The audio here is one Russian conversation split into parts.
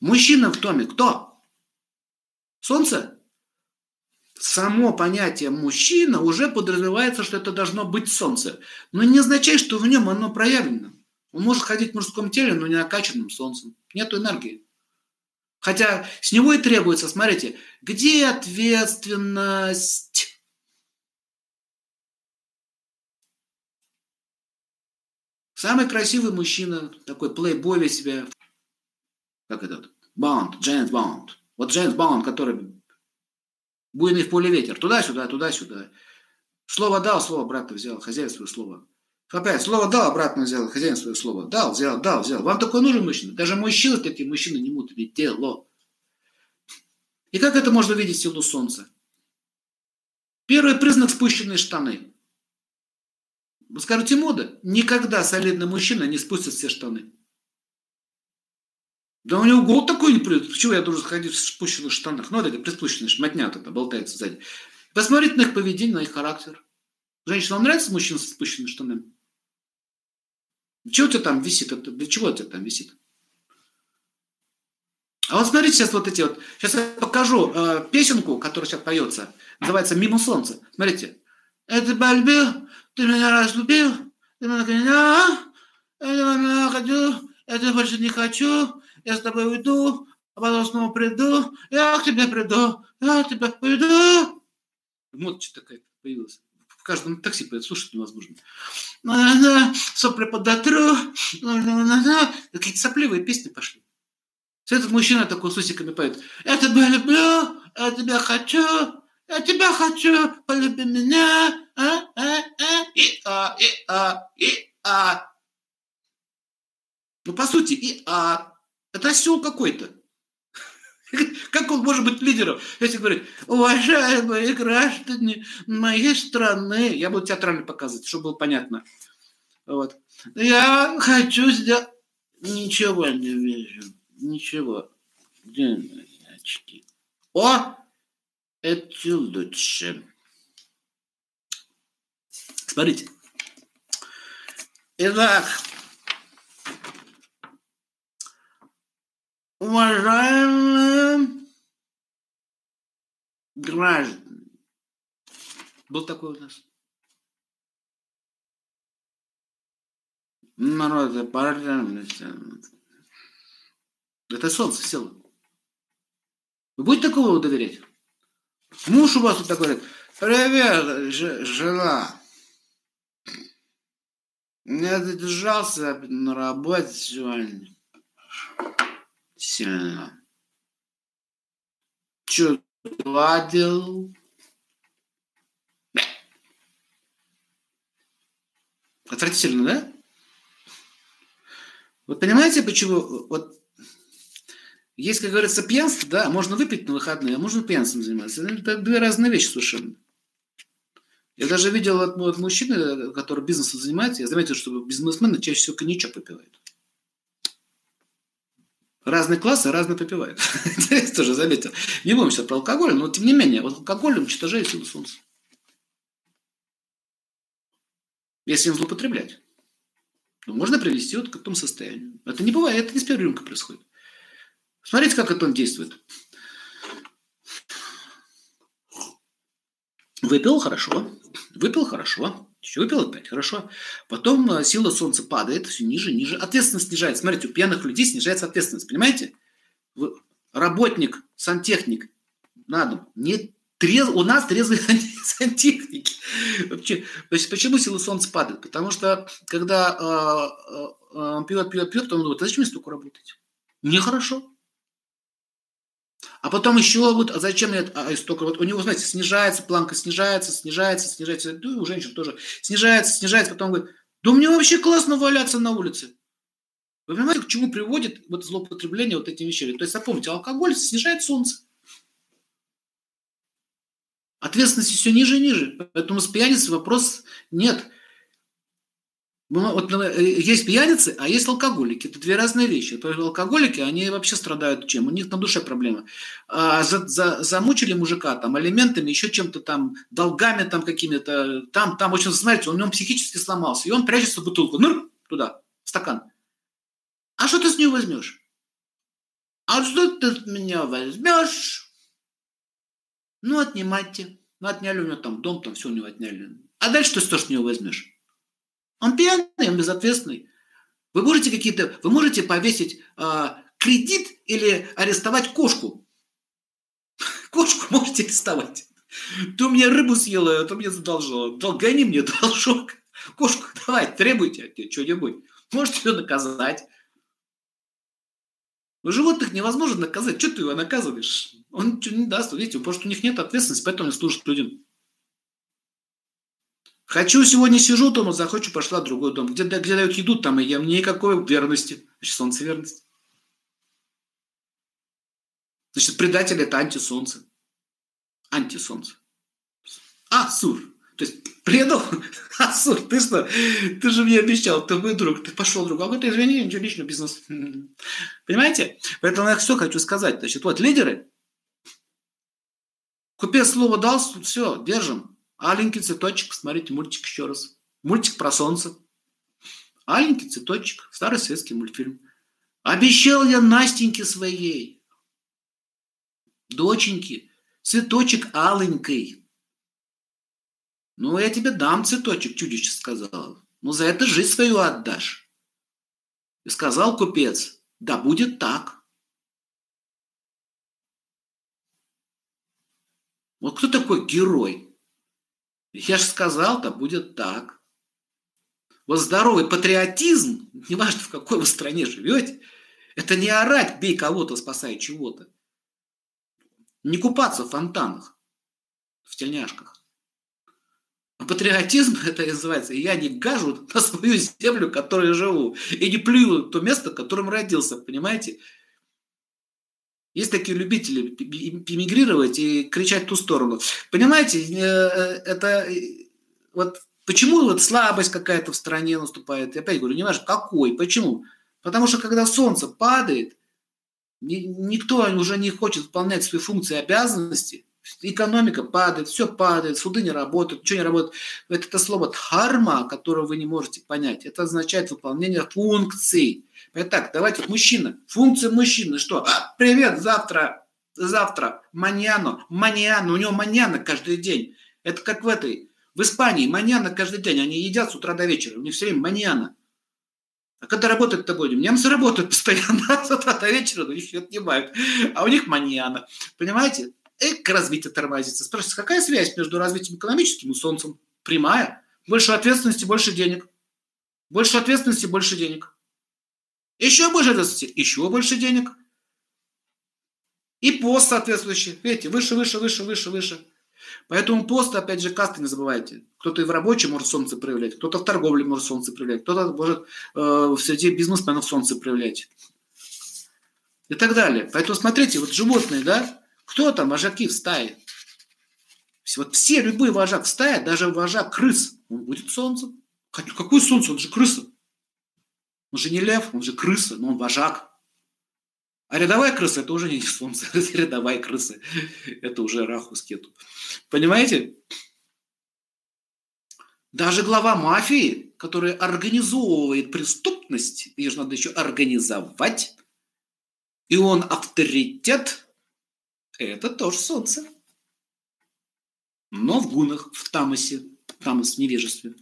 Мужчина в доме кто? Солнце? Само понятие мужчина уже подразумевается, что это должно быть солнце. Но не означает, что в нем оно проявлено. Он может ходить в мужском теле, но не накачанным солнцем. Нету энергии. Хотя с него и требуется, смотрите, где ответственность? Самый красивый мужчина, такой плейбой себя, как этот, Баунд, Джеймс Баунд. Вот Джеймс Баунд, который буйный в поле ветер, туда-сюда, туда-сюда. Слово дал, слово обратно взял, хозяин свое слово. Опять, слово дал, обратно взял, хозяин свое слово. Дал, взял, дал, взял. Вам такой нужен мужчина? Даже мужчины такие мужчины не мут, ведь тело. И как это можно видеть силу солнца? Первый признак спущенные штаны. Вы скажете, мода? Никогда солидный мужчина не спустит все штаны. Да у него гол такой не придет. Почему я должен ходить в спущенных штанах? Ну, вот эти приспущенные шматня это болтается сзади. Посмотрите на их поведение, на их характер. Женщина, вам нравится мужчина со спущенными штанами? Чего у тебя там висит? Это, для чего у тебя там висит? А вот смотрите сейчас вот эти вот. Сейчас я покажу э, песенку, которая сейчас поется. Называется «Мимо солнца». Смотрите. Это полюбил, ты меня разлюбил, ты меня я меня хочу, я больше не хочу, я с тобой уйду, а потом снова приду, я к тебе приду, я тебя приду. Вот что такая появилась. В каждом такси поет, слушать невозможно. Сопли подотру, какие-то сопливые песни пошли. Этот мужчина такой с усиками поет. Я тебя люблю, я тебя хочу, я тебя хочу, полюби меня. А, а, а, и а, и а, и а. Ну, по сути, и а. Это осел какой-то. Как он может быть лидером? Если говорить, уважаемые граждане моей страны, я буду театрально показывать, чтобы было понятно. Вот. Я хочу сделать... Ничего не вижу. Ничего. Где очки? О! Это лучше. Смотрите. Итак, уважаемые граждане, был такой у нас народ, пожалуйста, это солнце село. Вы будете такого доверять? Муж у вас вот такой говорит, привет, жена. Я задержался на работе сегодня. Сильно. Че, ладил? Отвратительно, да? Вот понимаете, почему вот есть, как говорится, пьянство, да, можно выпить на выходные, а можно пьянством заниматься. Это две разные вещи совершенно. Я даже видел от, от мужчины, который бизнесом занимается, я заметил, что бизнесмены чаще всего коньячок попивают. Разные классы разные попивают. Я тоже заметил. Не будем сейчас про алкоголь, но тем не менее, вот алкоголь уничтожает силу солнца. Если им злоупотреблять. Ну, можно привести вот к этому состоянию. Это не бывает, это не с первой рюмкой происходит. Смотрите, как это он действует. Выпил хорошо, выпил хорошо, еще выпил опять хорошо. Потом э, сила солнца падает все ниже, ниже. Ответственность снижается. Смотрите, у пьяных людей снижается ответственность. Понимаете? Работник, сантехник на дом не трез... у нас трезвые сантехники. Вообще, почему сила солнца падает? Потому что когда э, э, он пьет, пьет, пьет, потом думает, а зачем мне столько работать? Мне хорошо. А потом еще вот, а зачем мне а, столько, вот у него, знаете, снижается, планка снижается, снижается, снижается, и у женщин тоже снижается, снижается, потом говорит, да мне вообще классно валяться на улице. Вы понимаете, к чему приводит вот злоупотребление вот этими вещами? То есть, запомните, алкоголь снижает солнце. Ответственности все ниже и ниже. Поэтому с пьяницей вопрос нет. Ну, вот э, есть пьяницы, а есть алкоголики. Это две разные вещи. Алкоголики, они вообще страдают чем? У них на душе проблемы. А за, за, замучили мужика там алиментами, еще чем-то там, долгами там какими-то. Там, там, очень, знаете, он, он психически сломался. И он прячется в бутылку. Ну, туда, в стакан. А что ты с нее возьмешь? А что ты от меня возьмешь? Ну, отнимайте. Ну, отняли у него там дом, там все у него отняли. А дальше ты что с него возьмешь? Он пьяный, он безответственный. Вы можете какие-то, вы можете повесить э, кредит или арестовать кошку. Кошку можете арестовать. Ты у меня рыбу съела, а ты мне задолжала. Гони мне должок. Кошку давай, требуйте что-нибудь. Можете ее наказать. Но животных невозможно наказать. Что ты его наказываешь? Он ничего не даст. Видите, потому что у них нет ответственности, поэтому они служат людям. Хочу, сегодня сижу дома, захочу, пошла в другой дом. Где, где дают еду, там и ем. Никакой верности. Значит, солнце верность. Значит, предатель – это антисолнце. Антисолнце. Асур. То есть предал? Асур, ты что? Ты же мне обещал, ты мой друг, ты пошел друг. А вот извини, ничего личного, бизнес. Понимаете? Поэтому я все хочу сказать. Значит, вот лидеры. Купец слово дал, все, держим. Аленький цветочек, смотрите мультик еще раз. Мультик про солнце. Аленький цветочек, старый советский мультфильм. Обещал я Настеньке своей, доченьке, цветочек аленький. Ну, я тебе дам цветочек, чудище сказал. Ну, за это жизнь свою отдашь. И сказал купец, да будет так. Вот кто такой герой? Я же сказал, да будет так. Вот здоровый патриотизм, неважно в какой вы стране живете, это не орать, бей кого-то, спасай чего-то. Не купаться в фонтанах, в тельняшках. А патриотизм это называется, я не гажу на свою землю, в которой живу, и не плюю то место, в котором родился, понимаете? Есть такие любители эмигрировать и кричать в ту сторону. Понимаете, э, э, это э, вот почему вот слабость какая-то в стране наступает. Я опять говорю, не важно какой, почему. Потому что когда солнце падает, никто уже не хочет выполнять свои функции и обязанности. Экономика падает, все падает, суды не работают, ничего не работает. Это, слово дхарма, которое вы не можете понять. Это означает выполнение функций. Итак, давайте, мужчина. Функция мужчины что? А, привет, завтра, завтра, маньяно, маньяно, у него маньяна каждый день. Это как в этой, в Испании маньяна каждый день. Они едят с утра до вечера, у них все время маньяна. А когда работать-то будем? Немцы работают постоянно с утра до вечера, но их отнимают. А у них маньяна. Понимаете? Эк, развитие тормозится. Спрашивается, какая связь между развитием экономическим и солнцем? Прямая. Больше ответственности, больше денег. Больше ответственности, больше денег. Еще больше ответственности, еще больше денег. И пост соответствующий. Видите, выше, выше, выше, выше, выше. Поэтому пост, опять же, касты не забывайте. Кто-то и в рабочем может солнце проявлять, кто-то в торговле может солнце проявлять, кто-то может э, в среде бизнесменов солнце проявлять. И так далее. Поэтому смотрите, вот животные, да, кто там вожаки в стае? Вот все, любой вожак в стае, даже вожак крыс, он будет солнцем. Какое солнце? Он же крыса. Он же не лев, он же крыса, но он вожак. А рядовая крыса – это уже не солнце, рядовая крыса. Это уже рахус кету. Понимаете? Даже глава мафии, которая организовывает преступность, ее же надо еще организовать, и он авторитет, это тоже солнце. Но в гунах, в тамосе, тамос в невежестве.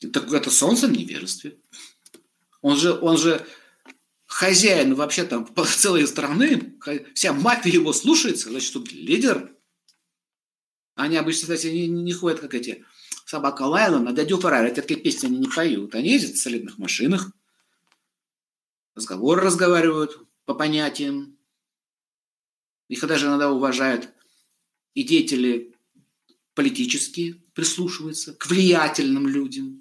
Это, это солнце в невежестве. Он же, он же хозяин вообще там целой страны, вся мафия его слушается, значит, тут лидер. Они обычно, кстати, не, не ходят, как эти собака Лайла на дядю Феррари. Такие песни они не поют. Они ездят в солидных машинах, разговоры разговаривают по понятиям. Их даже иногда уважают и деятели политические прислушиваются к влиятельным людям.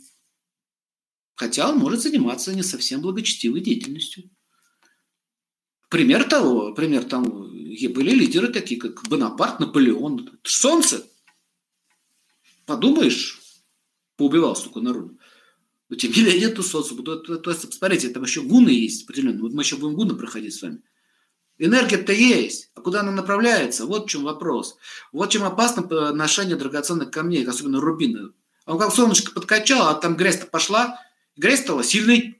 Хотя он может заниматься не совсем благочестивой деятельностью. Пример того, пример тому, были лидеры такие, как Бонапарт, Наполеон. Солнце. Подумаешь, поубивал столько народу. Но тем не менее нету солнца. То, то, то, смотрите, там еще гуны есть определенно. Вот мы еще будем гуны проходить с вами. Энергия-то есть, а куда она направляется? Вот в чем вопрос. Вот чем опасно ношение драгоценных камней, особенно рубины. Он как солнышко подкачал, а там грязь-то пошла, Грязь стала сильной.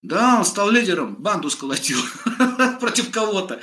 Да, он стал лидером, банду сколотил против кого-то.